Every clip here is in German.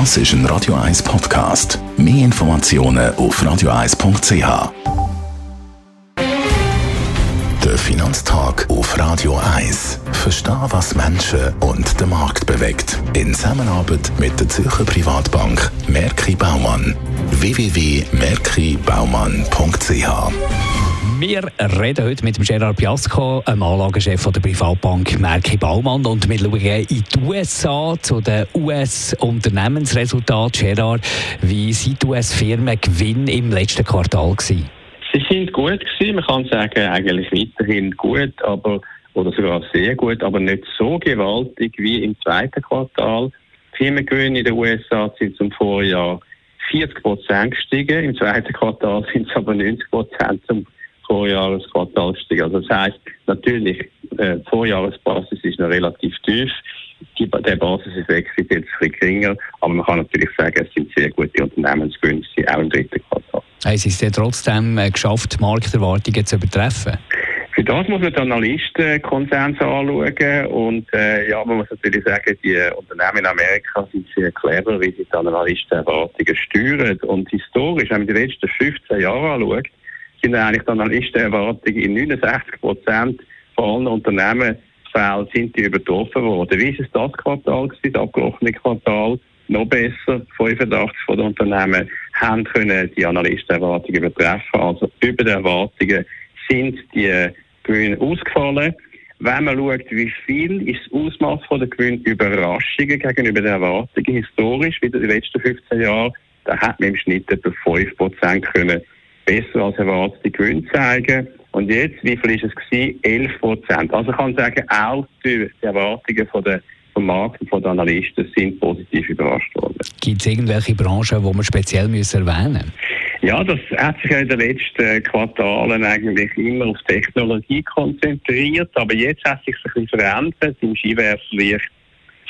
Das ist ein Radio 1 Podcast. Mehr Informationen auf radio1.ch. Der Finanztag auf Radio 1. Verstehen, was Menschen und den Markt bewegt. In Zusammenarbeit mit der Zürcher Privatbank Merki Baumann. www.merkibaumann.ch wir reden heute mit dem Gerard Piasco, einem Anlagechef der Privatbank Merki Baumann. Und wir schauen in die USA zu den US-Unternehmensresultaten. Gerard, wie sind die US-Firmen Gewinn im letzten Quartal gewesen? Sie sind gut gewesen. Man kann sagen, eigentlich weiterhin gut, aber, oder sogar sehr gut, aber nicht so gewaltig wie im zweiten Quartal. Firmengewinne in den USA sind zum Vorjahr 40 Prozent gestiegen. Im zweiten Quartal sind es aber 90 Prozent zum Vorjahresquartal gestiegen. Also das heißt natürlich, äh, die Vorjahresbasis ist noch relativ tief. Die, der Basiseffekt ist jetzt ein bisschen geringer, aber man kann natürlich sagen, es sind sehr gute Unternehmensgewinne auch im dritten Quartal. Haben Sie es denn trotzdem äh, geschafft, Markterwartungen zu übertreffen? Für das muss man den Analystenkonsens anschauen und äh, ja, man muss natürlich sagen, die Unternehmen in Amerika sind sehr clever, wie sie die Analystenerwartungen steuern und historisch, wenn man die letzten 15 Jahre anschaut, sind eigentlich die Analystenerwartungen in 69 Prozent von allen Unternehmensfällen sind die übertroffen worden. Wie ist es das Quartal das abgelaufene Quartal? Noch besser, 85 von den Unternehmen haben können die Analystenerwartungen übertreffen. Also über die Erwartungen sind die Gewinne ausgefallen. Wenn man schaut, wie viel ist das Ausmaß der Gewinne Überraschungen gegenüber den Erwartungen historisch, wieder die letzten 15 Jahre, da hat man im Schnitt etwa 5% können besser als erwartete Gewinne zeigen. Und jetzt, wie viel ist es gewesen? 11 Prozent. Also ich kann sagen, auch die Erwartungen von der vom Markt und von den Analysten sind positiv überrascht worden. Gibt es irgendwelche Branchen, die man speziell müssen erwähnen Ja, das hat sich in den letzten Quartalen eigentlich immer auf Technologie konzentriert, aber jetzt hat sich ein bisschen verändert. Im Skiwerflicht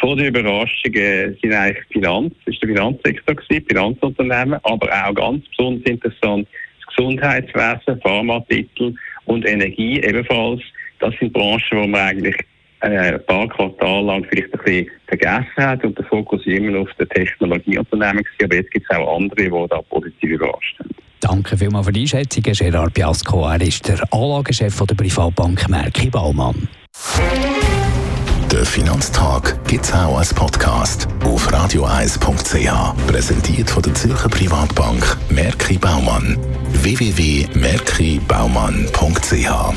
vor der Überraschung sind eigentlich Finanz, ist der Finanzsektor gewesen, Finanzunternehmen, aber auch ganz besonders interessant Gesundheitswesen, Pharmatitel und Energie ebenfalls. Das sind Branchen, wo man eigentlich äh, ein paar Quartale lang vielleicht ein bisschen vergessen hat und der Fokus immer auf den Technologieunternehmen war. Aber jetzt gibt es auch andere, die da positiv überrascht haben. Danke vielmals für die Einschätzung, Gerard Piasco. Er ist der Anlagechef der Privatbank Merki Baumann. Der Finanztag gibt es auch als Podcast auf radioeis.ch. Präsentiert von der Zürcher Privatbank Merki Baumann. www.merkibaumann.ch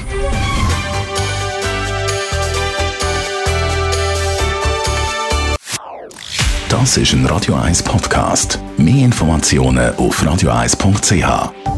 Das ist ein Radio 1 Podcast. Mehr Informationen auf radioeis.ch.